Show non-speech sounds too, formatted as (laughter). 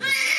Thank (laughs) you.